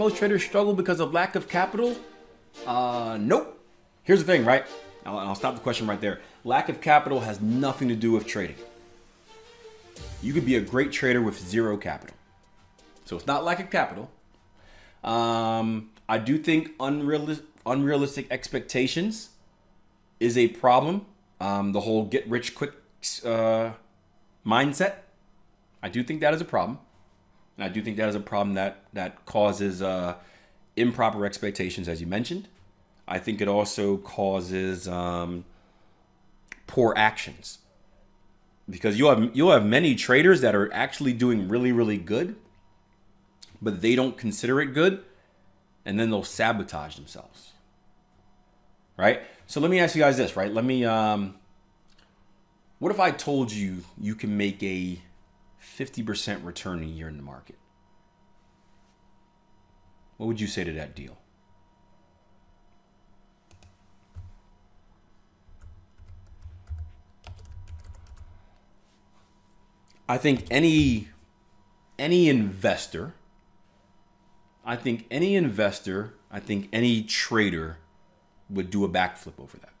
most traders struggle because of lack of capital? Uh, nope. Here's the thing, right? I'll, I'll stop the question right there. Lack of capital has nothing to do with trading. You could be a great trader with zero capital. So it's not lack of capital. Um, I do think unrealistic, unrealistic expectations is a problem. Um, the whole get rich quick uh, mindset. I do think that is a problem. And I do think that is a problem that that causes uh, improper expectations, as you mentioned. I think it also causes um, poor actions because you'll have you'll have many traders that are actually doing really really good, but they don't consider it good, and then they'll sabotage themselves. Right. So let me ask you guys this. Right. Let me. Um, what if I told you you can make a 50% return a year in the market? What would you say to that deal? I think any any investor I think any investor, I think any trader would do a backflip over that.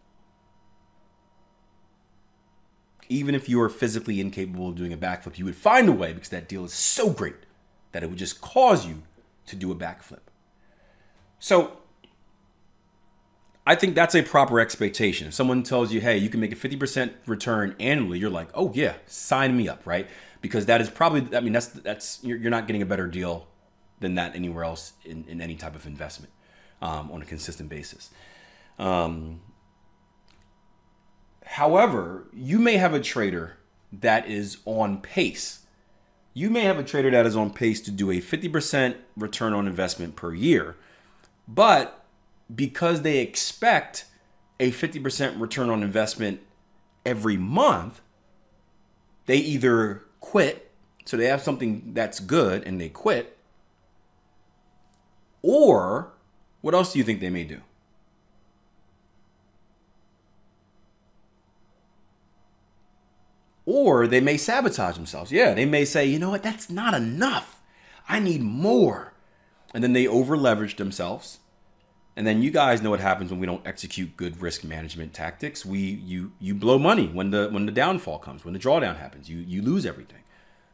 Even if you are physically incapable of doing a backflip, you would find a way because that deal is so great that it would just cause you to do a backflip. So I think that's a proper expectation. If someone tells you, hey, you can make a 50% return annually, you're like, oh yeah, sign me up, right? Because that is probably, I mean, that's, that's, you're, not getting a better deal than that anywhere else in, in any type of investment um, on a consistent basis. Um, however, you may have a trader that is on pace. You may have a trader that is on pace to do a 50% return on investment per year but because they expect a 50% return on investment every month, they either quit, so they have something that's good and they quit, or what else do you think they may do? Or they may sabotage themselves. Yeah, they may say, you know what, that's not enough. I need more and then they over leverage themselves. And then you guys know what happens when we don't execute good risk management tactics. We you you blow money when the when the downfall comes, when the drawdown happens. You you lose everything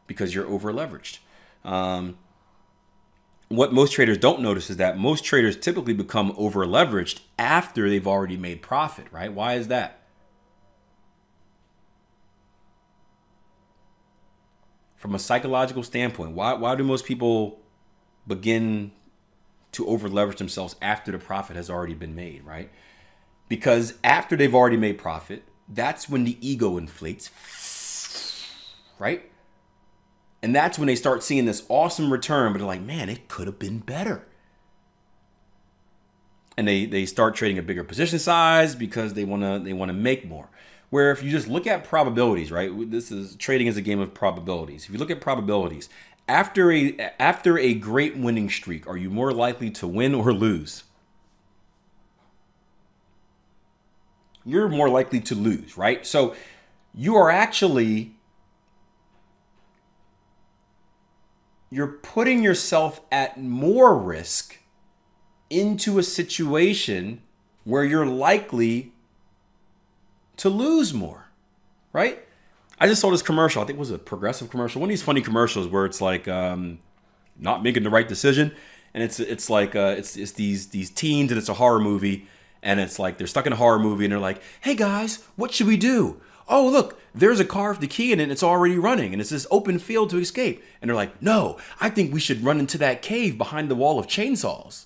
because you're over leveraged. Um, what most traders don't notice is that most traders typically become over leveraged after they've already made profit, right? Why is that? From a psychological standpoint, why why do most people begin to over leverage themselves after the profit has already been made, right? Because after they've already made profit, that's when the ego inflates, right? And that's when they start seeing this awesome return, but they're like, man, it could have been better. And they, they start trading a bigger position size because they wanna they wanna make more. Where if you just look at probabilities, right? This is trading is a game of probabilities. If you look at probabilities, after a after a great winning streak, are you more likely to win or lose? You're more likely to lose, right? So you are actually you're putting yourself at more risk into a situation where you're likely to lose more, right? I just saw this commercial. I think it was a progressive commercial. One of these funny commercials where it's like um, not making the right decision, and it's it's like uh, it's it's these these teens and it's a horror movie, and it's like they're stuck in a horror movie and they're like, "Hey guys, what should we do?" Oh look, there's a car with the key in it. And it's already running, and it's this open field to escape. And they're like, "No, I think we should run into that cave behind the wall of chainsaws."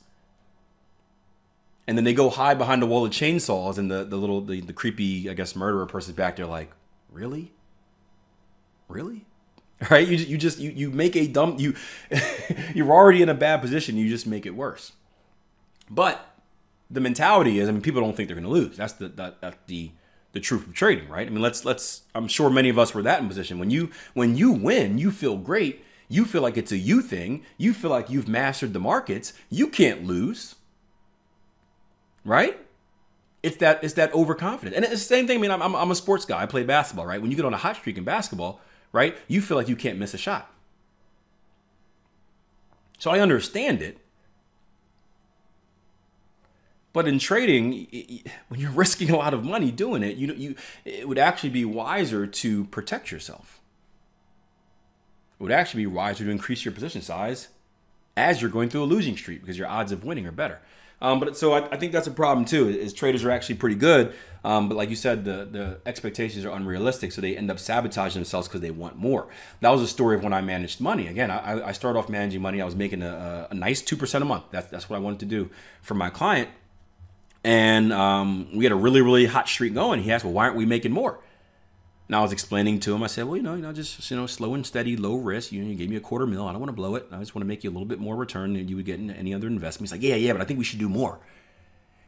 And then they go hide behind the wall of chainsaws, and the the little the, the creepy I guess murderer person's back there like, "Really?" really? Right? You, you just you, you make a dumb you you're already in a bad position. You just make it worse. But the mentality is i mean people don't think they're going to lose. That's the that, that's the the truth of trading right? I mean let's let's i'm sure many of us were that in position. When you when you win you feel great. You feel like it's a you thing. You feel like you've mastered the markets. You can't lose right it's that it's that overconfidence and it's the same thing i mean I'm, I'm a sports guy i play basketball right when you get on a hot streak in basketball right? You feel like you can't miss a shot. So I understand it. But in trading, when you're risking a lot of money doing it, you know, you it would actually be wiser to protect yourself. It would actually be wiser to increase your position size as you're going through a losing streak because your odds of winning are better. Um, but so I, I, think that's a problem too. Is traders are actually pretty good, um, but like you said, the the expectations are unrealistic, so they end up sabotaging themselves because they want more. That was a story of when I managed money. Again, I, I started off managing money. I was making a, a nice two percent a month. That's that's what I wanted to do for my client, and um, we had a really really hot streak going. He asked, "Well, why aren't we making more?" And I was explaining to him, I said, well, you know, you know, just you know, slow and steady, low risk. You, know, you gave me a quarter mil. I don't want to blow it. I just want to make you a little bit more return than you would get in any other investment. He's like, yeah, yeah, but I think we should do more.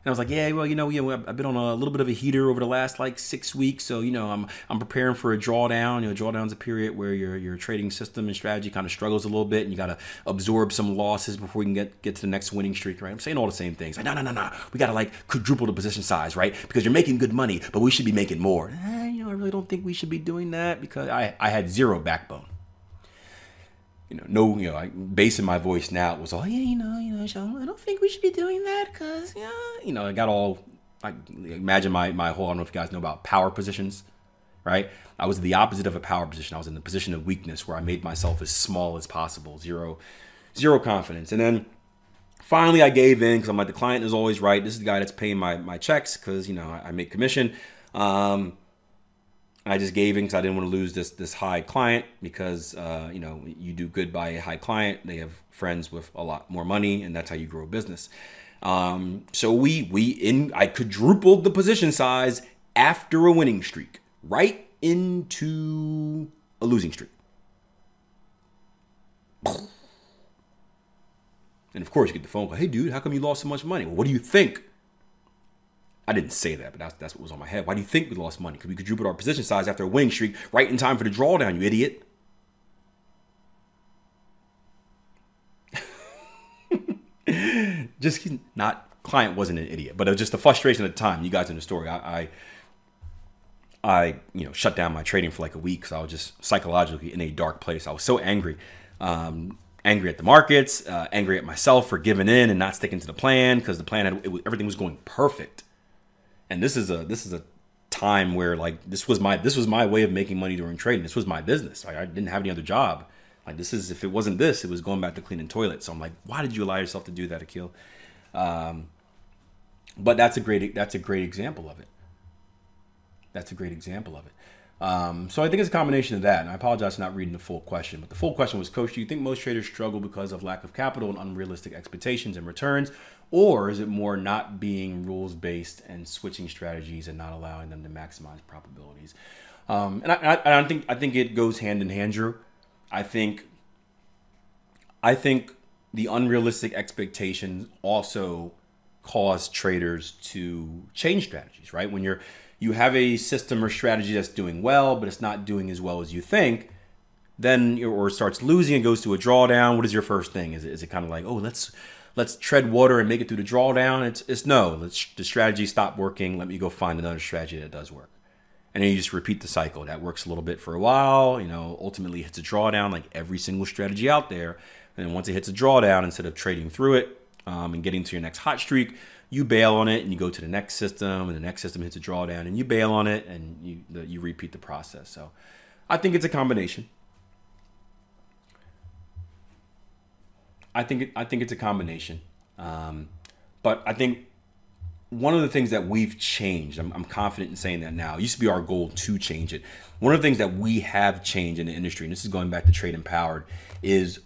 And I was like, yeah, well, you know, you know, I've been on a little bit of a heater over the last like six weeks, so you know, I'm I'm preparing for a drawdown. You know, drawdown's a period where your your trading system and strategy kind of struggles a little bit, and you got to absorb some losses before you can get get to the next winning streak. Right? I'm saying all the same things. Like, no, no, no, no. We got to like quadruple the position size, right? Because you're making good money, but we should be making more. Eh, you know, I really don't think we should be doing that because I I had zero backbone you know, no, you know, like basing my voice now was all, yeah, you know, you know, I don't think we should be doing that because, yeah, you know, I got all, like, imagine my, my whole, I don't know if you guys know about power positions, right? I was the opposite of a power position. I was in the position of weakness where I made myself as small as possible, zero, zero confidence. And then finally I gave in because I'm like, the client is always right. This is the guy that's paying my, my checks because, you know, I, I make commission. Um, I just gave in because I didn't want to lose this this high client because uh, you know you do good by a high client. They have friends with a lot more money, and that's how you grow a business. Um, so we we in I quadrupled the position size after a winning streak, right into a losing streak. And of course, you get the phone call. Hey, dude, how come you lost so much money? Well, what do you think? I didn't say that, but that's, that's what was on my head. Why do you think we lost money? Because we could quadrupled our position size after a winning streak right in time for the drawdown, you idiot. just not client wasn't an idiot, but it was just the frustration at the time. You guys in the story, I, I, I you know, shut down my trading for like a week because I was just psychologically in a dark place. I was so angry, um, angry at the markets, uh, angry at myself for giving in and not sticking to the plan because the plan had it, everything was going perfect and this is a this is a time where like this was my this was my way of making money during trading. This was my business. Like I didn't have any other job. Like this is if it wasn't this, it was going back to cleaning toilets. So I'm like, why did you allow yourself to do that, Akil? Um, but that's a great that's a great example of it. That's a great example of it. Um, so I think it's a combination of that. And I apologize for not reading the full question, but the full question was, Coach, do you think most traders struggle because of lack of capital and unrealistic expectations and returns, or is it more not being rules based and switching strategies and not allowing them to maximize probabilities? Um, and I, I, I think I think it goes hand in hand, Drew. I think I think the unrealistic expectations also cause traders to change strategies. Right when you're you have a system or strategy that's doing well, but it's not doing as well as you think, then or starts losing and goes to a drawdown. What is your first thing? Is it, is it kind of like, oh, let's let's tread water and make it through the drawdown? It's it's no. Let's the strategy stop working. Let me go find another strategy that does work. And then you just repeat the cycle. That works a little bit for a while. You know, ultimately hits a drawdown like every single strategy out there. And then once it hits a drawdown, instead of trading through it um, and getting to your next hot streak, you bail on it and you go to the next system and the next system hits a drawdown and you bail on it and you you repeat the process. So I think it's a combination. I think I think it's a combination, um, but I think one of the things that we've changed. I'm, I'm confident in saying that now. It used to be our goal to change it. One of the things that we have changed in the industry, and this is going back to Trade Empowered, is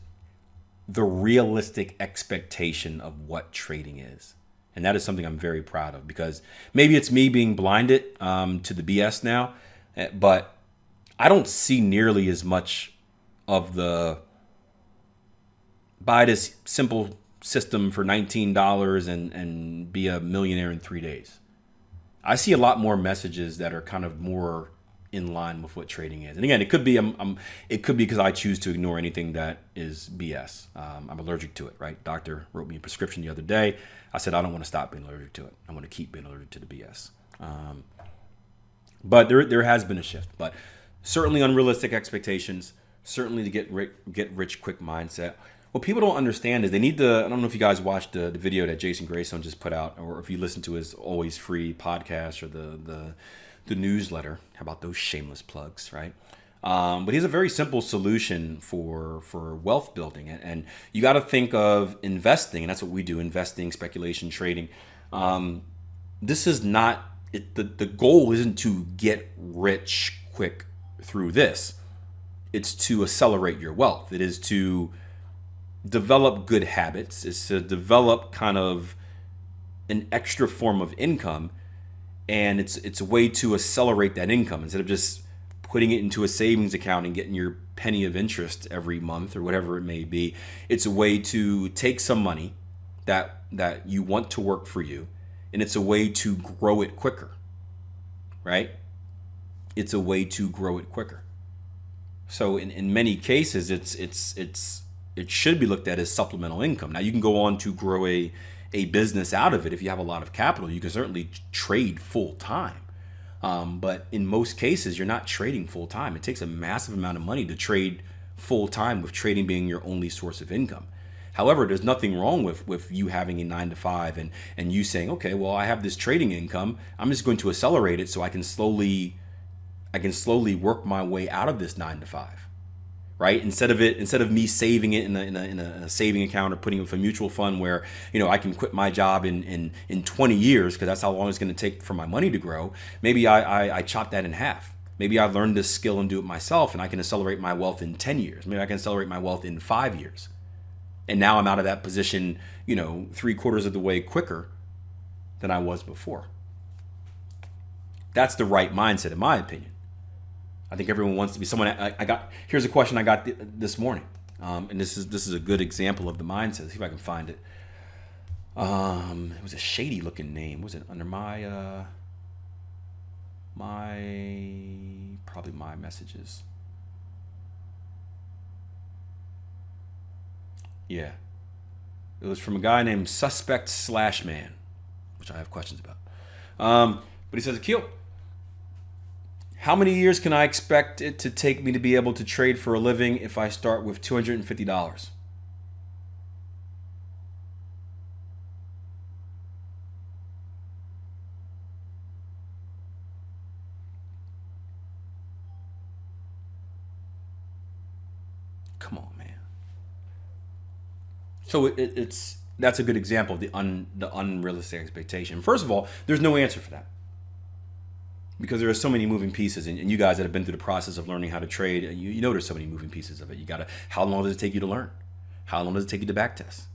the realistic expectation of what trading is and that is something I'm very proud of because maybe it's me being blinded um, to the BS now, eh, but I don't see nearly as much of the buy this simple system for $19 and, and be a millionaire in three days. I see a lot more messages that are kind of more in line with what trading is. And again, it could be I'm, I'm it could be because I choose to ignore anything that is BS. Um, I'm allergic to it. Right? Doctor wrote me a prescription the other day. I said I don't want to stop being allergic to it. I want to keep being allergic to the BS. Um, but there there has been a shift. But certainly unrealistic expectations. Certainly to get rich, get rich quick mindset. What people don't understand is they need the. I don't know if you guys watched the, the video that Jason Graystone just put out, or if you listen to his always free podcast or the the the newsletter. How about those shameless plugs, right? Um, but he has a very simple solution for for wealth building, and, and you got to think of investing, and that's what we do: investing, speculation, trading. Um, this is not it, the the goal isn't to get rich quick through this. It's to accelerate your wealth. It is to develop good habits. is to develop kind of an extra form of income, and it's it's a way to accelerate that income instead of just putting it into a savings account and getting your penny of interest every month or whatever it may be. It's a way to take some money that that you want to work for you, and it's a way to grow it quicker. Right? It's a way to grow it quicker. So in, in many cases it's it's it's it should be looked at as supplemental income. Now you can go on to grow a a business out of it if you have a lot of capital. You can certainly trade full time. Um, but in most cases, you're not trading full time. It takes a massive amount of money to trade full time, with trading being your only source of income. However, there's nothing wrong with, with you having a nine to five and, and you saying, okay, well, I have this trading income. I'm just going to accelerate it so I can slowly I can slowly work my way out of this nine to five right? Instead of it, instead of me saving it in a, in a, in a saving account or putting it with a mutual fund where you know I can quit my job in in, in 20 years because that's how long it's going to take for my money to grow. Maybe I, I I chop that in half. Maybe I learn this skill and do it myself, and I can accelerate my wealth in 10 years. Maybe I can accelerate my wealth in five years. And now I'm out of that position, you know, three quarters of the way quicker than I was before. That's the right mindset, in my opinion. I think everyone wants to be someone. I, I got here's a question I got th- this morning, um, and this is this is a good example of the mindset. see if I can find it. Um, it was a shady looking name. Was it under my uh, my probably my messages? Yeah, it was from a guy named Suspect Slash Man, which I have questions about. Um, but he says, "Akil, how many years can I expect it to take me to be able to trade for a living if I start with $250? Come on, man. So it, it's that's a good example of the un, the unrealistic expectation. First of all, there's no answer for that because there are so many moving pieces and, and, you guys that have been through the process of learning how to trade you, you know there's so many moving pieces of it. You gotta how long does it take you to learn? How long does it take you to back test?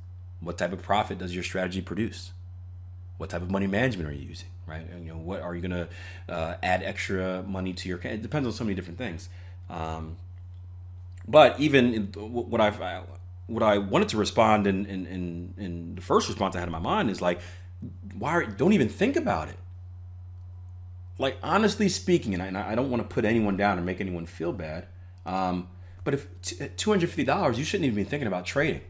What type of profit does your strategy produce? What type of money management are you using right? And, you know what are you gonna uh, add extra money to your it depends on so many different things. Um, but even what I've what I wanted to respond in, in in in the first response I had in my mind is like why don't even think about it like honestly speaking, and I, I don't want to put anyone down or make anyone feel bad, um, but if two hundred fifty dollars, you shouldn't even be thinking about trading.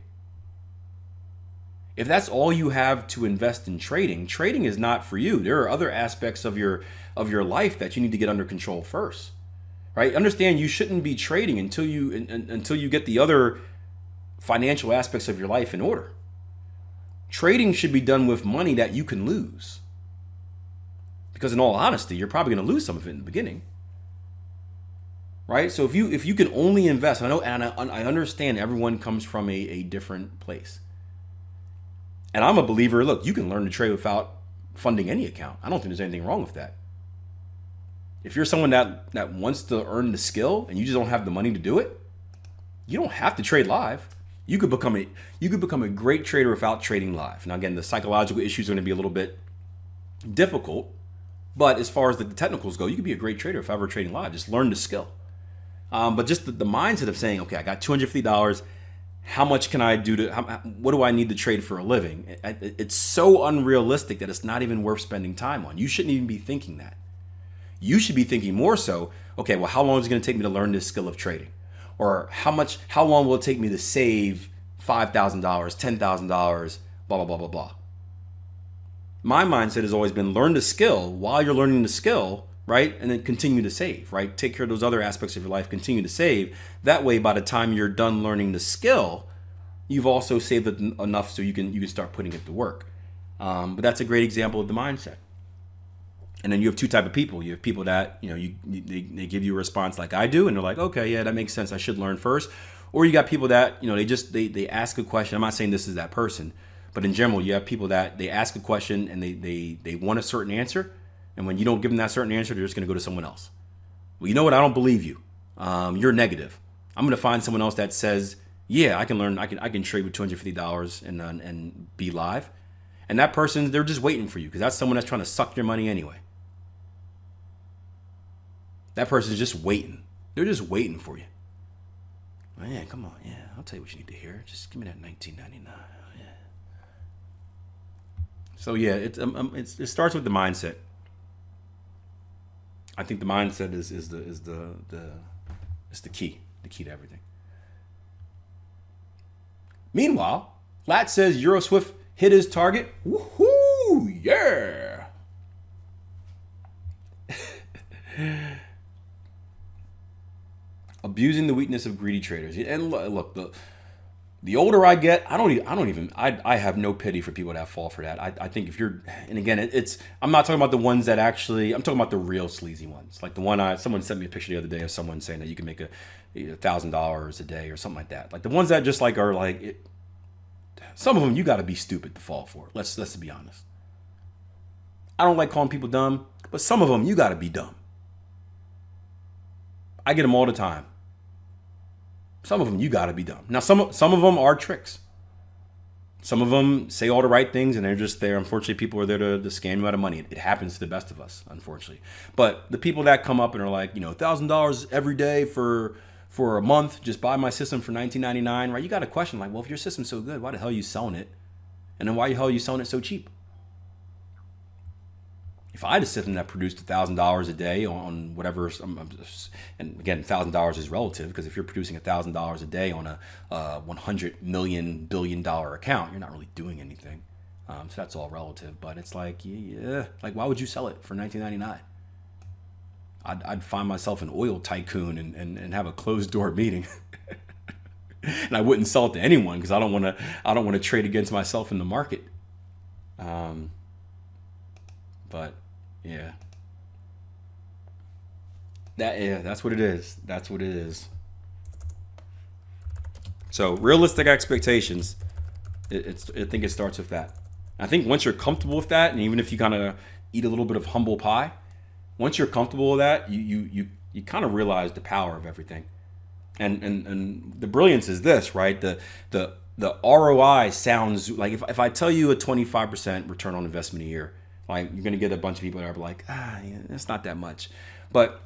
If that's all you have to invest in trading, trading is not for you. There are other aspects of your of your life that you need to get under control first, right? Understand you shouldn't be trading until you until you get the other financial aspects of your life in order. Trading should be done with money that you can lose. Because in all honesty, you're probably going to lose some of it in the beginning. Right? So if you if you can only invest, I know and I, I understand everyone comes from a, a different place. And I'm a believer, look, you can learn to trade without funding any account. I don't think there's anything wrong with that. If you're someone that that wants to earn the skill and you just don't have the money to do it, you don't have to trade live. You could become a you could become a great trader without trading live. Now again, the psychological issues are going to be a little bit difficult, but as far as the technicals go, you could be a great trader if I ever trading live. Just learn the skill. Um, but just the, the, mindset of saying, okay, I got two hundred fifty dollars. How much can I do to? How, what do I need to trade for a living? It, it's so unrealistic that it's not even worth spending time on. You shouldn't even be thinking that. You should be thinking more so. Okay, well, how long is it going to take me to learn this skill of trading? Or how much? How long will it take me to save five thousand dollars, ten thousand dollars? Blah blah blah blah blah my mindset has always been learn the skill while you're learning the skill, right? And then continue to save, right? Take care of those other aspects of your life, continue to save. That way, by the time you're done learning the skill, you've also saved enough so you can you can start putting it to work. Um, but that's a great example of the mindset. And then you have two type of people. You have people that you know you they, they give you a response like I do, and they're like, okay, yeah, that makes sense. I should learn first. Or you got people that you know they just they they ask a question. I'm not saying this is that person, but in general, you have people that they ask a question and they they they want a certain answer, and when you don't give them that certain answer, they're just going to go to someone else. Well, you know what? I don't believe you. Um, you're negative. I'm going to find someone else that says, yeah, I can learn. I can I can trade with two hundred fifty dollars and uh, and be live. And that person, they're just waiting for you because that's someone that's trying to suck your money anyway. That person's just waiting. They're just waiting for you. Yeah, come on. Yeah, I'll tell you what you need to hear. Just give me that 1999. So yeah, it, um, um, it starts with the mindset. I think the mindset is, is the is the the is the key, the key to everything. Meanwhile, Lat says Euroswift hit his target. Woohoo! Yeah. Abusing the weakness of greedy traders. And look, the the older I get, I don't even, I don't even, I, I have no pity for people that fall for that. I, I think if you're, and again, it, it's, I'm not talking about the ones that actually, I'm talking about the real sleazy ones. Like the one I, someone sent me a picture the other day of someone saying that you can make a, thousand dollars a day or something like that. Like the ones that just like are like, it, some of them you got to be stupid to fall for. Let's let's be honest. I don't like calling people dumb, but some of them you got to be dumb. I get them all the time. Some of them you got to be dumb. Now some some of them are tricks. Some of them say all the right things and they're just there. Unfortunately, people are there to, to scam you out of money. It happens to the best of us, unfortunately. But the people that come up and are like, you know, thousand dollars every day for for a month, just buy my system for 19.99, right? You got a question like, well, if your system's so good, why the hell are you selling it? And then why the hell are you selling it so cheap? If I had a system that produced thousand dollars a day on whatever, and again, thousand dollars is relative because if you're producing thousand dollars a day on a uh, 100 million billion dollar account, you're not really doing anything. Um, so that's all relative. But it's like, yeah, like why would you sell it for 19.99? I'd, I'd find myself an oil tycoon and, and, and have a closed door meeting. and I wouldn't sell it to anyone because I don't want to I don't want to trade against myself in the market. Um, but yeah, that yeah, that's what it is. That's what it is. So realistic expectations. It, it's I think it starts with that. I think once you're comfortable with that, and even if you kind of eat a little bit of humble pie, once you're comfortable with that, you you you you kind of realize the power of everything. And and and the brilliance is this, right? The the the ROI sounds like if, if I tell you a 25% return on investment a year, like you're gonna get a bunch of people that are like, ah, yeah, it's not that much. But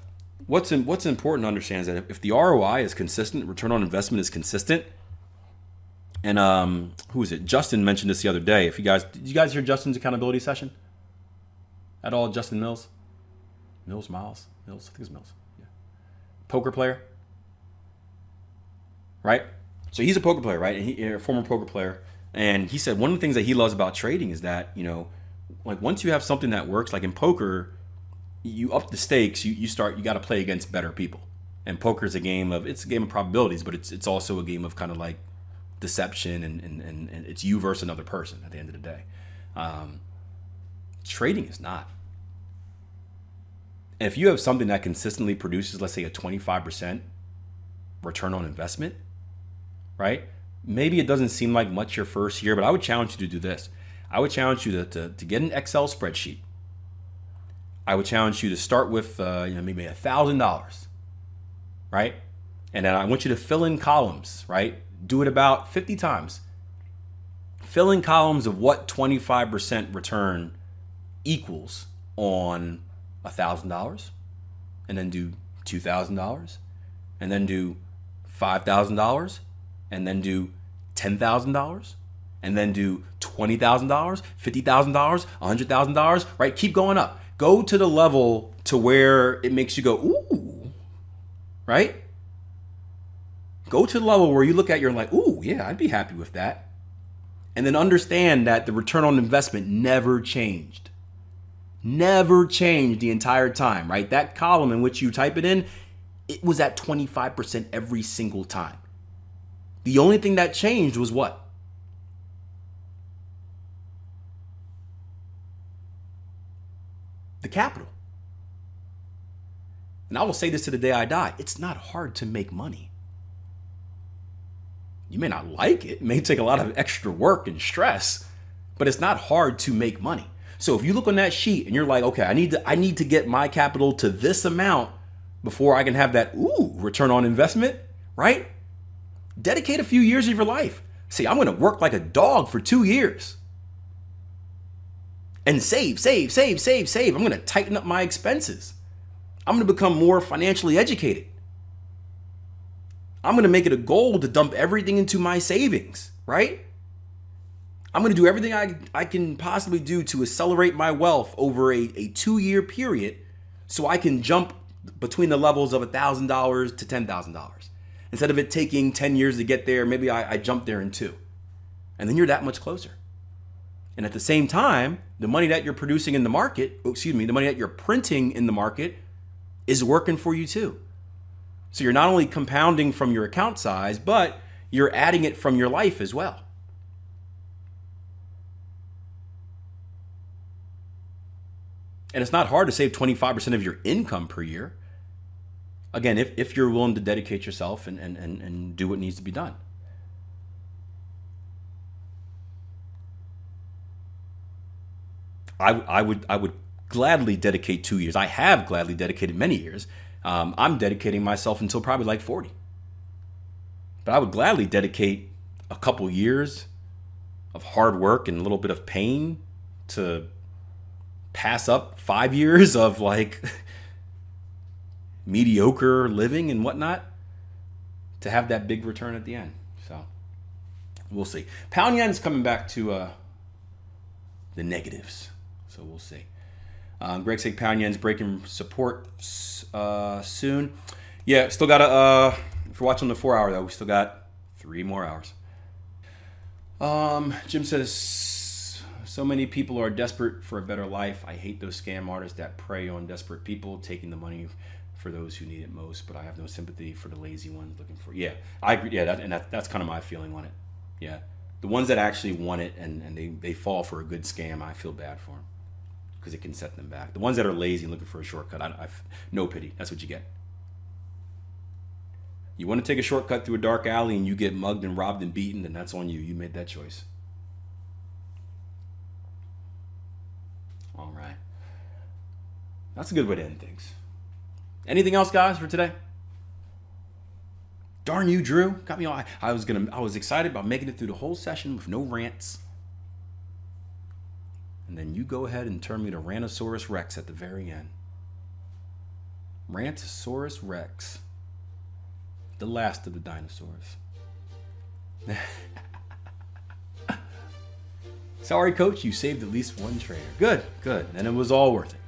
what's in, what's important to understand is that if the ROI is consistent, return on investment is consistent, and um, who is it? Justin mentioned this the other day. If you guys did you guys hear Justin's accountability session at all? Justin Mills. Mills Miles Mills. I think it's Mills. Yeah. Poker player. Right. So he's a poker player, right? And he a former poker player. And he said one of the things that he loves about trading is that you know, like once you have something that works, like in poker, you up the stakes. You you start. You got to play against better people. And poker is a game of it's a game of probabilities, but it's it's also a game of kind of like deception and, and, and, and it's you versus another person at the end of the day. Um, trading is not if you have something that consistently produces, let's say, a 25% return on investment, right? Maybe it doesn't seem like much your first year, but I would challenge you to do this. I would challenge you to, to, to get an Excel spreadsheet. I would challenge you to start with uh, you know maybe a thousand dollars, right? And then I want you to fill in columns, right? Do it about 50 times. Fill in columns of what 25% return equals on a $1,000 and then do $2,000 and then do $5,000 and then do $10,000 and then do $20,000, $50,000, $100,000, right? Keep going up. Go to the level to where it makes you go, ooh, right? Go to the level where you look at you're like, ooh, yeah, I'd be happy with that. And then understand that the return on investment never changed never changed the entire time, right? That column in which you type it in, it was at 25% every single time. The only thing that changed was what? The capital. And I will say this to the day I die it's not hard to make money. You may not like it, it may take a lot of extra work and stress, but it's not hard to make money. So if you look on that sheet and you're like, okay, I need to I need to get my capital to this amount before I can have that ooh return on investment, right? Dedicate a few years of your life. See, I'm going to work like a dog for 2 years. And save, save, save, save, save. I'm going to tighten up my expenses. I'm going to become more financially educated. I'm going to make it a goal to dump everything into my savings, right? I'm going to do everything I, I can possibly do to accelerate my wealth over a, a two year period so I can jump between the levels of $1,000 to $10,000. Instead of it taking 10 years to get there, maybe I, I jump there in two. And then you're that much closer. And at the same time, the money that you're producing in the market, oh, excuse me, the money that you're printing in the market is working for you too. So you're not only compounding from your account size, but you're adding it from your life as well. And it's not hard to save 25% of your income per year. Again, if, if you're willing to dedicate yourself and, and, and, and do what needs to be done. I, I would I would gladly dedicate two years. I have gladly dedicated many years. Um, I'm dedicating myself until probably like 40. But I would gladly dedicate a couple years of hard work and a little bit of pain to pass up five years of like mediocre living and whatnot to have that big return at the end. So we'll see. Pound yen's coming back to uh, the negatives. So we'll see. Um, Greg said Pound breaking support uh, soon. Yeah, still got a. Uh, if you're watching the four hour though, we still got three more hours. Um, Jim says, so many people are desperate for a better life. I hate those scam artists that prey on desperate people, taking the money for those who need it most. But I have no sympathy for the lazy ones looking for. Yeah, I agree. Yeah, that, and that, that's kind of my feeling on it. Yeah, the ones that actually want it and, and they, they fall for a good scam, I feel bad for them because it can set them back. The ones that are lazy and looking for a shortcut, I, I, no pity. That's what you get. You want to take a shortcut through a dark alley and you get mugged and robbed and beaten, then that's on you. You made that choice. All right. That's a good way to end things. Anything else, guys, for today? Darn you, Drew. Got me all. I, I was gonna. I was excited about making it through the whole session with no rants and then you go ahead and turn me to Rantosaurus Rex at the very end. Rantosaurus Rex, the last of the dinosaurs. Sorry, coach, you saved at least one trainer. Good, good. And it was all worth it.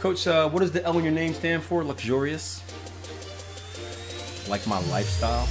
Coach, uh, what does the L in your name stand for? Luxurious? Like my lifestyle?